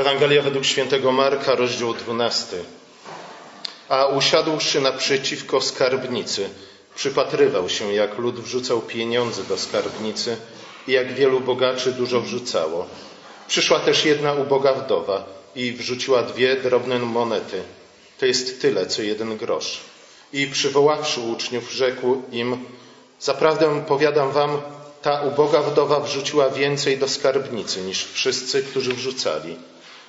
Ewangelia według świętego Marka, rozdział 12. A usiadłszy naprzeciwko skarbnicy, przypatrywał się, jak lud wrzucał pieniądze do skarbnicy i jak wielu bogaczy dużo wrzucało. Przyszła też jedna uboga wdowa i wrzuciła dwie drobne monety. To jest tyle, co jeden grosz. I przywoławszy uczniów, rzekł im, zaprawdę powiadam wam, ta uboga wdowa wrzuciła więcej do skarbnicy niż wszyscy, którzy wrzucali,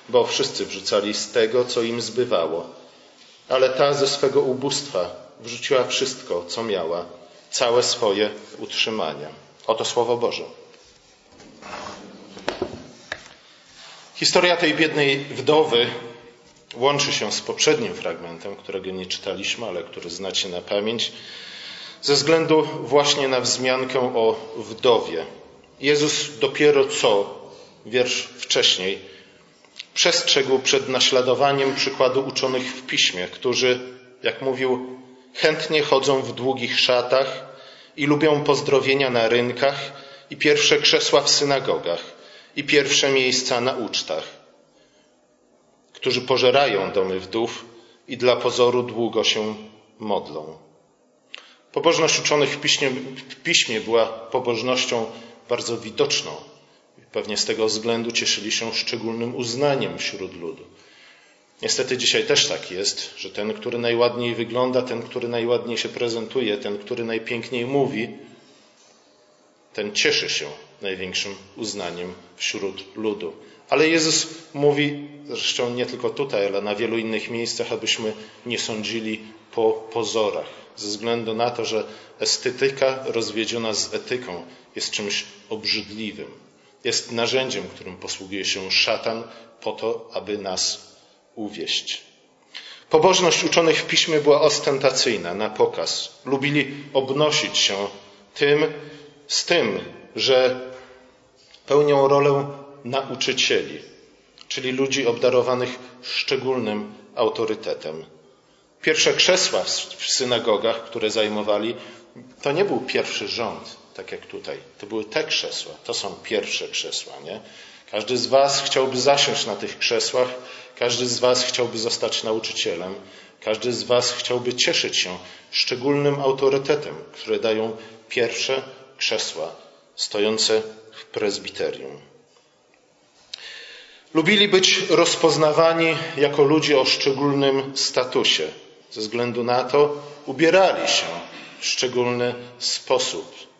bo wszyscy wrzucali z tego, co im zbywało. Ale ta ze swego ubóstwa wrzuciła wszystko, co miała, całe swoje utrzymanie. Oto Słowo Boże. Historia tej biednej wdowy łączy się z poprzednim fragmentem, którego nie czytaliśmy, ale który znacie na pamięć, ze względu właśnie na wzmiankę o wdowie. Jezus dopiero co, wiersz wcześniej, przestrzegł przed naśladowaniem przykładu uczonych w piśmie, którzy, jak mówił, chętnie chodzą w długich szatach i lubią pozdrowienia na rynkach i pierwsze krzesła w synagogach i pierwsze miejsca na ucztach, którzy pożerają domy wdów i dla pozoru długo się modlą. Pobożność uczonych w piśmie, w piśmie była pobożnością bardzo widoczną. Pewnie z tego względu cieszyli się szczególnym uznaniem wśród ludu. Niestety dzisiaj też tak jest, że ten, który najładniej wygląda, ten, który najładniej się prezentuje, ten, który najpiękniej mówi, ten cieszy się największym uznaniem wśród ludu. Ale Jezus mówi, zresztą nie tylko tutaj, ale na wielu innych miejscach, abyśmy nie sądzili po pozorach, ze względu na to, że estetyka rozwiedziona z etyką jest czymś obrzydliwym. Jest narzędziem, którym posługuje się szatan po to, aby nas uwieść. Pobożność uczonych w piśmie była ostentacyjna, na pokaz. Lubili obnosić się tym, z tym, że pełnią rolę nauczycieli, czyli ludzi obdarowanych szczególnym autorytetem. Pierwsze krzesła w synagogach, które zajmowali, to nie był pierwszy rząd, tak jak tutaj. To były te krzesła. To są pierwsze krzesła, nie? Każdy z Was chciałby zasiąść na tych krzesłach, każdy z Was chciałby zostać nauczycielem, każdy z Was chciałby cieszyć się szczególnym autorytetem, które dają pierwsze krzesła stojące w prezbiterium. Lubili być rozpoznawani jako ludzie o szczególnym statusie. Ze względu na to ubierali się w szczególny sposób,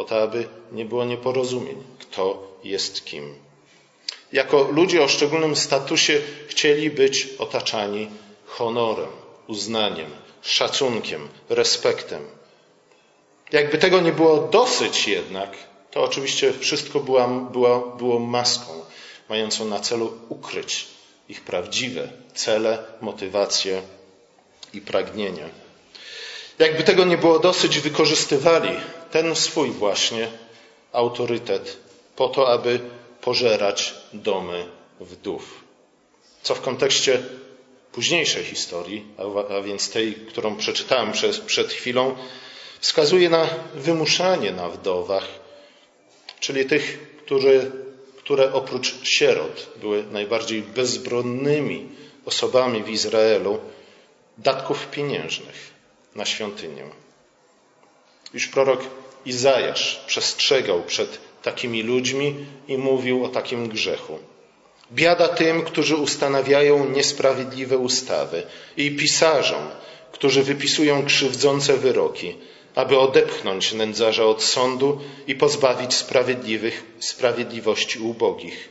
po to, aby nie było nieporozumień, kto jest kim. Jako ludzie o szczególnym statusie chcieli być otaczani honorem, uznaniem, szacunkiem, respektem. Jakby tego nie było dosyć jednak, to oczywiście wszystko była, była, było maską, mającą na celu ukryć ich prawdziwe cele, motywacje i pragnienia. Jakby tego nie było dosyć, wykorzystywali ten swój właśnie autorytet po to, aby pożerać domy wdów. Co w kontekście późniejszej historii, a więc tej, którą przeczytałem przed chwilą, wskazuje na wymuszanie na wdowach, czyli tych, którzy, które oprócz sierot były najbardziej bezbronnymi osobami w Izraelu, datków pieniężnych na świątynię. Już prorok Izajasz przestrzegał przed takimi ludźmi i mówił o takim grzechu. Biada tym, którzy ustanawiają niesprawiedliwe ustawy i pisarzom, którzy wypisują krzywdzące wyroki, aby odepchnąć nędzarza od sądu i pozbawić sprawiedliwych sprawiedliwości ubogich,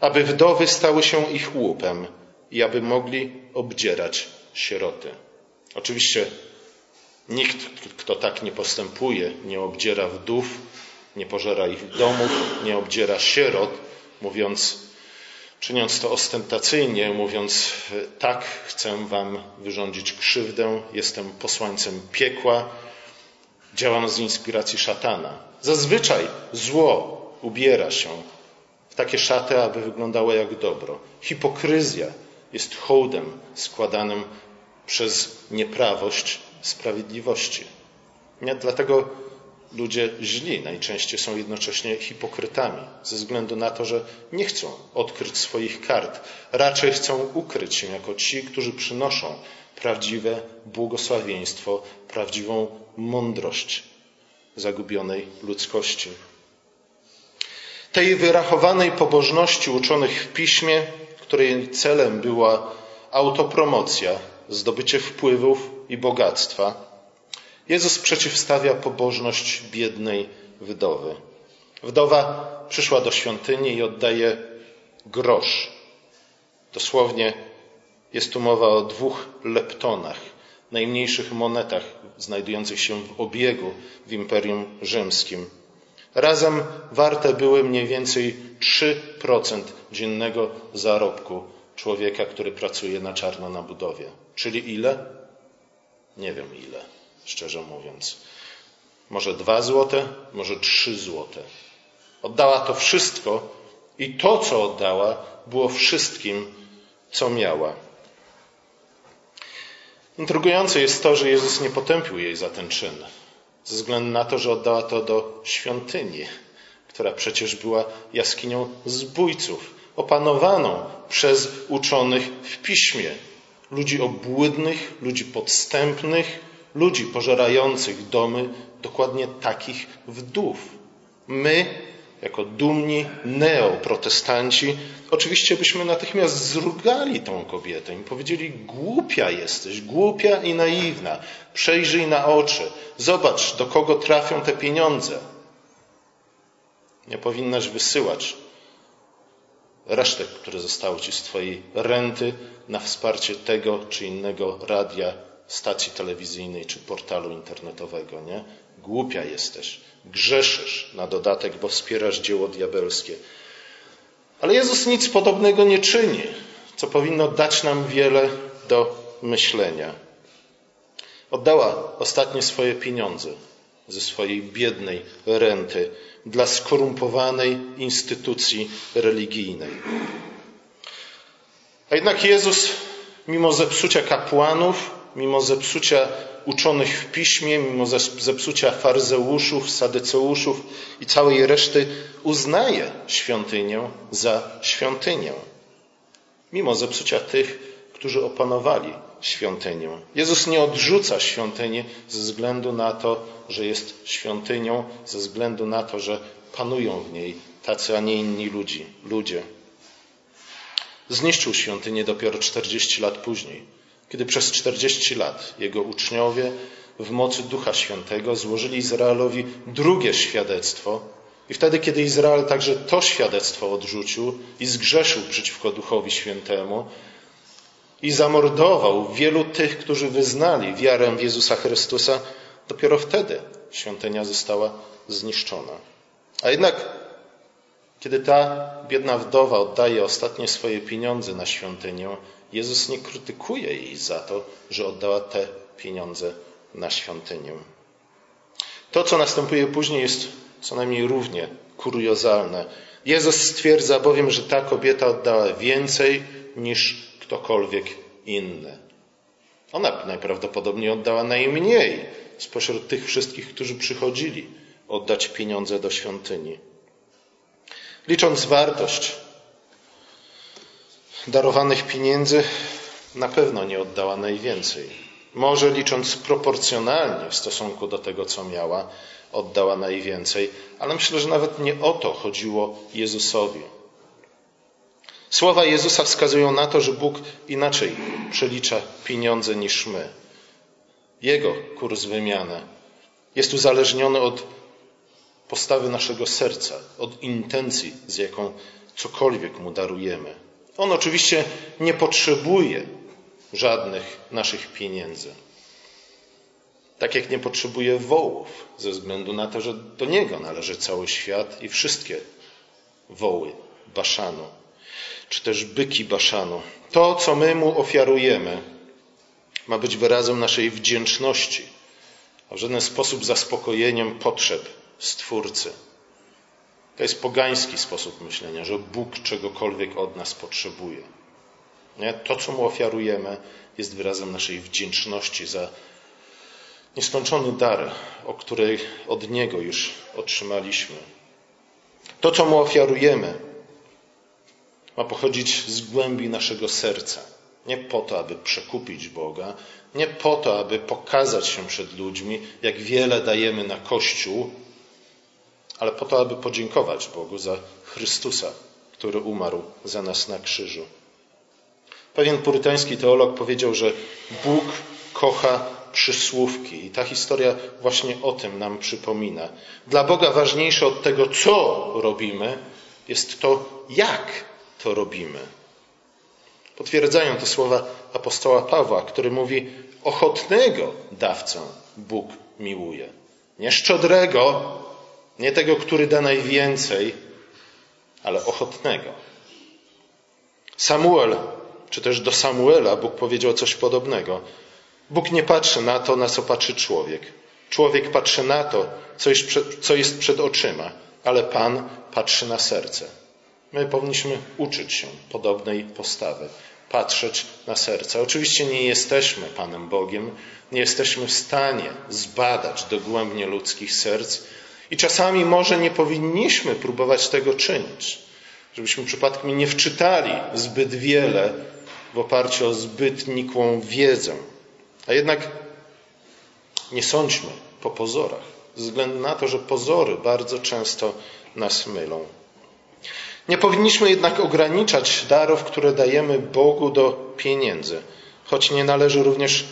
aby wdowy stały się ich łupem i aby mogli obdzierać sieroty. Oczywiście nikt, kto tak nie postępuje, nie obdziera wdów, nie pożera ich domów, nie obdziera sierot, mówiąc, czyniąc to ostentacyjnie, mówiąc, tak, chcę wam wyrządzić krzywdę, jestem posłańcem piekła, działam z inspiracji szatana. Zazwyczaj zło ubiera się w takie szaty, aby wyglądało jak dobro. Hipokryzja jest hołdem składanym przez nieprawość sprawiedliwości. Nie? Dlatego ludzie źli najczęściej są jednocześnie hipokrytami, ze względu na to, że nie chcą odkryć swoich kart. Raczej chcą ukryć się jako ci, którzy przynoszą prawdziwe błogosławieństwo, prawdziwą mądrość zagubionej ludzkości. Tej wyrachowanej pobożności uczonych w piśmie, której celem była autopromocja, zdobycie wpływów i bogactwa, Jezus przeciwstawia pobożność biednej wdowy. Wdowa przyszła do świątyni i oddaje grosz. Dosłownie jest tu mowa o dwóch leptonach, najmniejszych monetach znajdujących się w obiegu w Imperium Rzymskim. Razem warte były mniej więcej 3% dziennego zarobku człowieka, który pracuje na czarno na budowie. Czyli ile? Nie wiem ile, szczerze mówiąc. Może dwa złote, może trzy złote. Oddała to wszystko i to, co oddała, było wszystkim, co miała. Intrygujące jest to, że Jezus nie potępił jej za ten czyn, ze względu na to, że oddała to do świątyni, która przecież była jaskinią zbójców, opanowaną przez uczonych w piśmie, ludzi obłudnych, ludzi podstępnych, ludzi pożerających domy dokładnie takich wdów. My jako dumni neoprotestanci, oczywiście byśmy natychmiast zrugali tą kobietę i powiedzieli: Głupia jesteś, głupia i naiwna, przejrzyj na oczy, zobacz, do kogo trafią te pieniądze. Nie powinnaś wysyłać resztek, które zostały ci z Twojej renty, na wsparcie tego czy innego radia, stacji telewizyjnej czy portalu internetowego. Nie? Głupia jesteś grzeszysz na dodatek, bo wspierasz dzieło diabelskie. Ale Jezus nic podobnego nie czyni, co powinno dać nam wiele do myślenia. Oddała ostatnie swoje pieniądze ze swojej biednej renty dla skorumpowanej instytucji religijnej. A jednak Jezus, mimo zepsucia kapłanów, mimo zepsucia uczonych w piśmie, mimo zepsucia faryzeuszów, sadyceuszów i całej reszty, uznaje świątynię za świątynię. Mimo zepsucia tych, którzy opanowali świątynię. Jezus nie odrzuca świątyni ze względu na to, że jest świątynią, ze względu na to, że panują w niej tacy, a nie inni ludzi, ludzie. Zniszczył świątynię dopiero 40 lat później kiedy przez 40 lat jego uczniowie w mocy Ducha Świętego złożyli Izraelowi drugie świadectwo, i wtedy, kiedy Izrael także to świadectwo odrzucił i zgrzeszył przeciwko Duchowi Świętemu i zamordował wielu tych, którzy wyznali wiarę w Jezusa Chrystusa, dopiero wtedy świątynia została zniszczona. A jednak, kiedy ta biedna wdowa oddaje ostatnie swoje pieniądze na świątynię, Jezus nie krytykuje jej za to, że oddała te pieniądze na świątynię. To, co następuje później, jest co najmniej równie kuriozalne. Jezus stwierdza bowiem, że ta kobieta oddała więcej niż ktokolwiek inny. Ona najprawdopodobniej oddała najmniej spośród tych wszystkich, którzy przychodzili oddać pieniądze do świątyni. Licząc wartość darowanych pieniędzy na pewno nie oddała najwięcej. Może licząc proporcjonalnie w stosunku do tego, co miała, oddała najwięcej, ale myślę, że nawet nie o to chodziło Jezusowi. Słowa Jezusa wskazują na to, że Bóg inaczej przelicza pieniądze niż my. Jego kurs wymiany jest uzależniony od postawy naszego serca, od intencji, z jaką cokolwiek mu darujemy. On oczywiście nie potrzebuje żadnych naszych pieniędzy. Tak jak nie potrzebuje wołów, ze względu na to, że do niego należy cały świat i wszystkie woły Baszanu, czy też byki Baszanu. To, co my mu ofiarujemy, ma być wyrazem naszej wdzięczności, a w żaden sposób zaspokojeniem potrzeb Stwórcy. To jest pogański sposób myślenia, że Bóg czegokolwiek od nas potrzebuje. Nie? To, co mu ofiarujemy, jest wyrazem naszej wdzięczności za nieskończony dar, o który od Niego już otrzymaliśmy. To, co Mu ofiarujemy, ma pochodzić z głębi naszego serca. Nie po to, aby przekupić Boga, nie po to, aby pokazać się przed ludźmi, jak wiele dajemy na Kościół, ale po to, aby podziękować Bogu za Chrystusa, który umarł za nas na krzyżu. Pewien purytański teolog powiedział, że Bóg kocha przysłówki i ta historia właśnie o tym nam przypomina. Dla Boga ważniejsze od tego, co robimy, jest to, jak to robimy. Potwierdzają to słowa apostoła Pawła, który mówi: Ochotnego dawcę Bóg miłuje. Nie szczodrego, nie tego, który da najwięcej, ale ochotnego. Samuel, czy też do Samuela Bóg powiedział coś podobnego. Bóg nie patrzy na to, na co patrzy człowiek. Człowiek patrzy na to, co jest przed, co jest przed oczyma, ale Pan patrzy na serce. My powinniśmy uczyć się podobnej postawy, patrzeć na serce. Oczywiście nie jesteśmy Panem Bogiem, nie jesteśmy w stanie zbadać dogłębnie ludzkich serc i czasami może nie powinniśmy próbować tego czynić, żebyśmy przypadkiem nie wczytali zbyt wiele w oparciu o zbyt nikłą wiedzę. A jednak nie sądźmy po pozorach, ze względu na to, że pozory bardzo często nas mylą. Nie powinniśmy jednak ograniczać darów, które dajemy Bogu do pieniędzy, choć nie należy również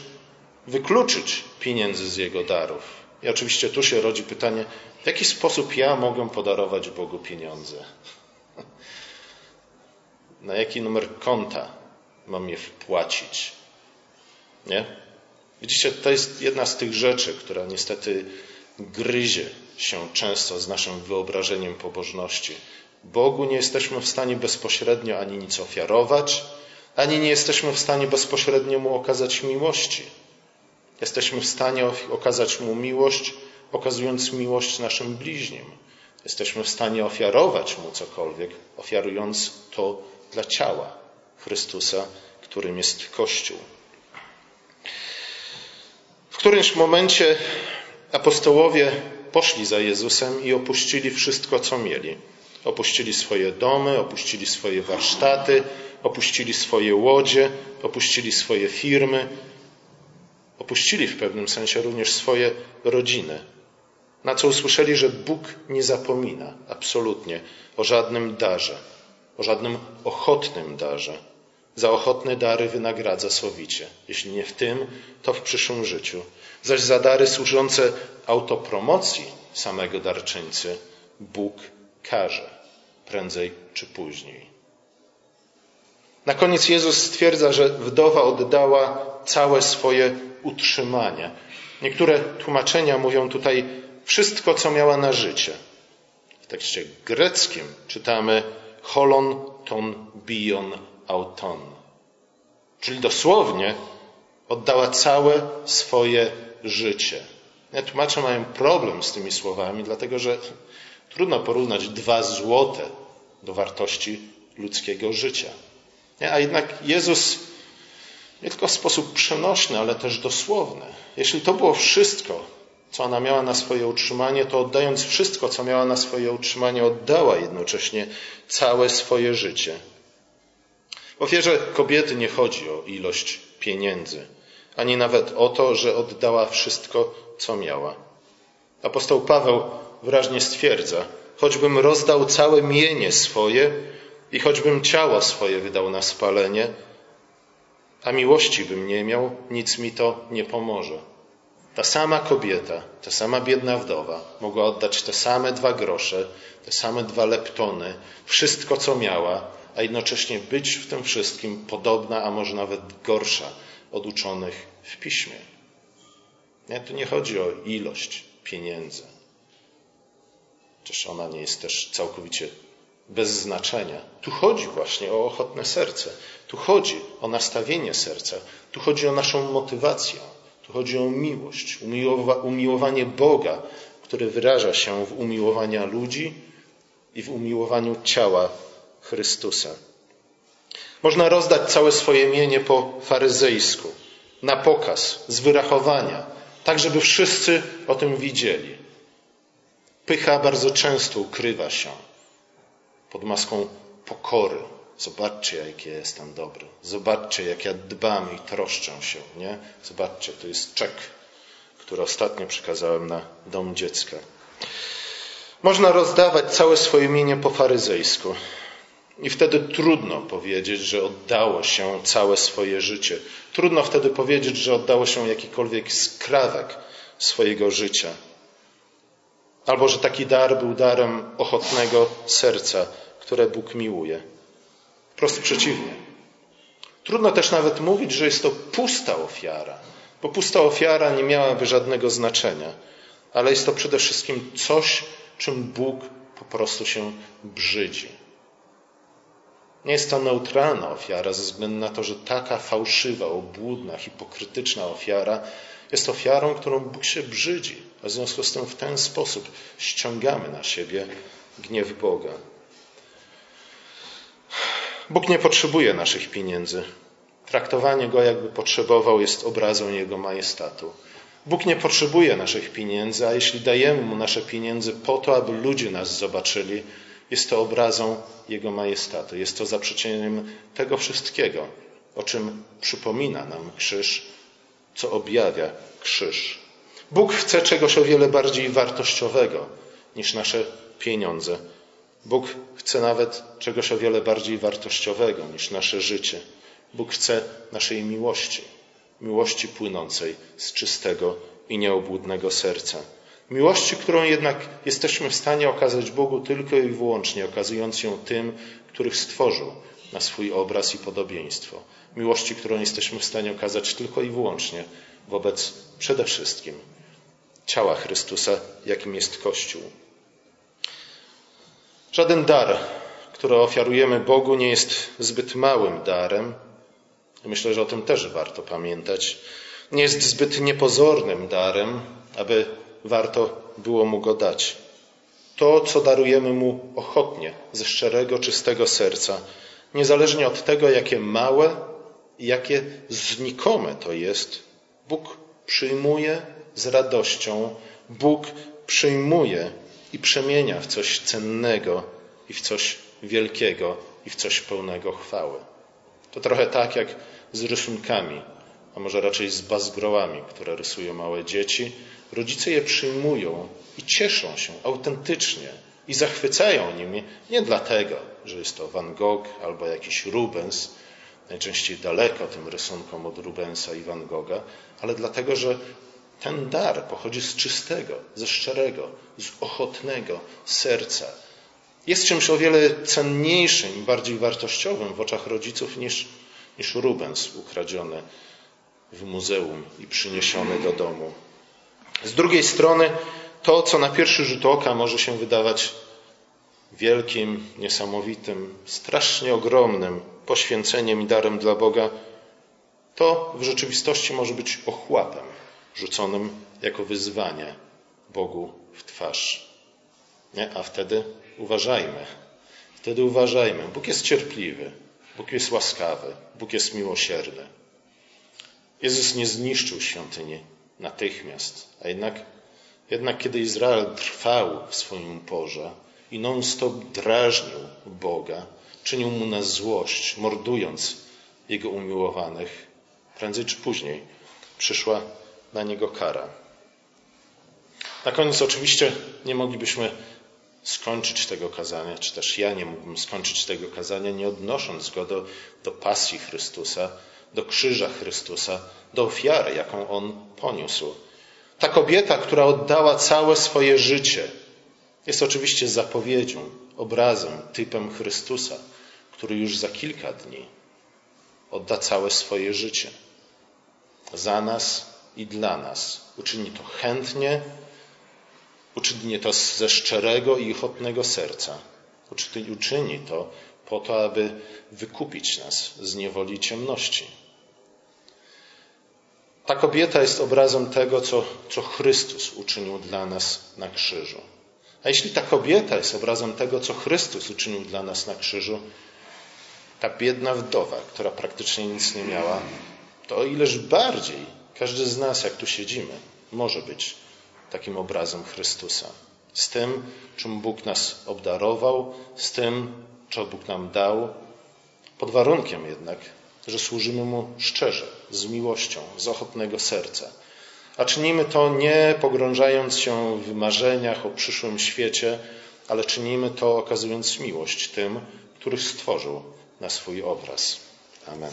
wykluczyć pieniędzy z Jego darów. I oczywiście tu się rodzi pytanie, w jaki sposób ja mogę podarować Bogu pieniądze? Na jaki numer konta mam je wpłacić? Nie? Widzicie, to jest jedna z tych rzeczy, która niestety gryzie się często z naszym wyobrażeniem pobożności. Bogu nie jesteśmy w stanie bezpośrednio ani nic ofiarować, ani nie jesteśmy w stanie bezpośrednio Mu okazać miłości. Jesteśmy w stanie okazać Mu miłość, okazując miłość naszym bliźnim. Jesteśmy w stanie ofiarować Mu cokolwiek, ofiarując to dla ciała Chrystusa, którym jest Kościół. W którymś momencie apostołowie poszli za Jezusem i opuścili wszystko, co mieli. Opuścili swoje domy, opuścili swoje warsztaty, opuścili swoje łodzie, opuścili swoje firmy, opuścili w pewnym sensie również swoje rodziny. Na co usłyszeli, że Bóg nie zapomina absolutnie o żadnym darze, o żadnym ochotnym darze. Za ochotne dary wynagradza sowicie. Jeśli nie w tym, to w przyszłym życiu. Zaś za dary służące autopromocji samego darczyńcy Bóg karze, prędzej czy później. Na koniec Jezus stwierdza, że wdowa oddała całe swoje utrzymanie. Niektóre tłumaczenia mówią tutaj wszystko, co miała na życie. W tekście greckim czytamy holon ton bion auton. Czyli dosłownie oddała całe swoje życie. Ja tłumacze mają problem z tymi słowami, dlatego że Trudno porównać dwa złote do wartości ludzkiego życia. A jednak Jezus nie tylko w sposób przenośny, ale też dosłowny. Jeśli to było wszystko, co ona miała na swoje utrzymanie, to oddając wszystko, co miała na swoje utrzymanie, oddała jednocześnie całe swoje życie. W ofierze kobiety nie chodzi o ilość pieniędzy, ani nawet o to, że oddała wszystko, co miała. Apostoł Paweł wyraźnie stwierdza, choćbym rozdał całe mienie swoje i choćbym ciało swoje wydał na spalenie, a miłości bym nie miał, nic mi to nie pomoże. Ta sama kobieta, ta sama biedna wdowa mogła oddać te same dwa grosze, te same dwa leptony, wszystko co miała, a jednocześnie być w tym wszystkim podobna, a może nawet gorsza od uczonych w piśmie. Nie, tu nie chodzi o ilość pieniędzy. Chociaż ona nie jest też całkowicie bez znaczenia. Tu chodzi właśnie o ochotne serce. Tu chodzi o nastawienie serca. Tu chodzi o naszą motywację. Tu chodzi o miłość, umiłowanie Boga, które wyraża się w umiłowaniu ludzi i w umiłowaniu ciała Chrystusa. Można rozdać całe swoje mienie po faryzejsku, na pokaz, z wyrachowania, tak żeby wszyscy o tym widzieli. Pycha bardzo często ukrywa się pod maską pokory. Zobaczcie, jaki ja jestem dobry. Zobaczcie, jak ja dbam i troszczę się. Nie? Zobaczcie, to jest czek, który ostatnio przekazałem na dom dziecka. Można rozdawać całe swoje mienie po faryzejsku. I wtedy trudno powiedzieć, że oddało się całe swoje życie. Trudno wtedy powiedzieć, że oddało się jakikolwiek skrawek swojego życia. Albo że taki dar był darem ochotnego serca, które Bóg miłuje. Wprost przeciwnie. Trudno też nawet mówić, że jest to pusta ofiara, bo pusta ofiara nie miałaby żadnego znaczenia, ale jest to przede wszystkim coś, czym Bóg po prostu się brzydzi. Nie jest to neutralna ofiara ze względu na to, że taka fałszywa, obłudna, hipokrytyczna ofiara jest ofiarą, którą Bóg się brzydzi. A w związku z tym w ten sposób ściągamy na siebie gniew Boga. Bóg nie potrzebuje naszych pieniędzy. Traktowanie Go, jakby potrzebował, jest obrazą Jego majestatu. Bóg nie potrzebuje naszych pieniędzy, a jeśli dajemy Mu nasze pieniądze po to, aby ludzie nas zobaczyli, jest to obrazą Jego majestatu. Jest to zaprzeczeniem tego wszystkiego, o czym przypomina nam krzyż, co objawia krzyż. Bóg chce czegoś o wiele bardziej wartościowego niż nasze pieniądze. Bóg chce nawet czegoś o wiele bardziej wartościowego niż nasze życie. Bóg chce naszej miłości, miłości płynącej z czystego i nieobłudnego serca. Miłości, którą jednak jesteśmy w stanie okazać Bogu tylko i wyłącznie, okazując ją tym, których stworzył na swój obraz i podobieństwo. Miłości, którą jesteśmy w stanie okazać tylko i wyłącznie wobec przede wszystkim ciała Chrystusa, jakim jest Kościół. Żaden dar, który ofiarujemy Bogu, nie jest zbyt małym darem. Myślę, że o tym też warto pamiętać. Nie jest zbyt niepozornym darem, aby warto było mu go dać. To, co darujemy mu ochotnie, ze szczerego, czystego serca, niezależnie od tego, jakie małe jakie znikome to jest, Bóg przyjmuje z radością, Bóg przyjmuje i przemienia w coś cennego i w coś wielkiego i w coś pełnego chwały. To trochę tak jak z rysunkami, a może raczej z bazgrołami, które rysują małe dzieci. Rodzice je przyjmują i cieszą się autentycznie i zachwycają nimi nie dlatego, że jest to Van Gogh albo jakiś Rubens, najczęściej daleko tym rysunkom od Rubensa i Van Gogha, ale dlatego, że ten dar pochodzi z czystego, ze szczerego, z ochotnego serca. Jest czymś o wiele cenniejszym i bardziej wartościowym w oczach rodziców niż, niż Rubens ukradziony w muzeum i przyniesiony do domu. Z drugiej strony, to, co na pierwszy rzut oka może się wydawać wielkim, niesamowitym, strasznie ogromnym poświęceniem i darem dla Boga, to w rzeczywistości może być ochłapem rzuconym jako wyzwanie Bogu w twarz. Nie? A wtedy uważajmy. Wtedy uważajmy. Bóg jest cierpliwy, Bóg jest łaskawy, Bóg jest miłosierny. Jezus nie zniszczył świątyni natychmiast, a jednak, jednak kiedy Izrael trwał w swoim uporze i non-stop drażnił Boga, czynił mu na złość, mordując jego umiłowanych, prędzej czy później przyszła na niego kara. Na koniec oczywiście nie moglibyśmy skończyć tego kazania, czy też ja nie mógłbym skończyć tego kazania, nie odnosząc go do, do pasji Chrystusa, do krzyża Chrystusa, do ofiary, jaką On poniósł. Ta kobieta, która oddała całe swoje życie, jest oczywiście zapowiedzią, obrazem, typem Chrystusa, który już za kilka dni odda całe swoje życie za nas i dla nas. Uczyni to chętnie, uczyni to ze szczerego i ochotnego serca. Uczyni to po to, aby wykupić nas z niewoli ciemności. Ta kobieta jest obrazem tego, co, co Chrystus uczynił dla nas na krzyżu. A jeśli ta kobieta jest obrazem tego, co Chrystus uczynił dla nas na krzyżu, ta biedna wdowa, która praktycznie nic nie miała, to o ileż bardziej każdy z nas, jak tu siedzimy, może być takim obrazem Chrystusa. Z tym, czym Bóg nas obdarował, z tym, co Bóg nam dał, pod warunkiem jednak, że służymy Mu szczerze, z miłością, z ochotnego serca. A czynimy to nie pogrążając się w marzeniach o przyszłym świecie, ale czynimy to okazując miłość tym, których stworzył na swój obraz. Amen.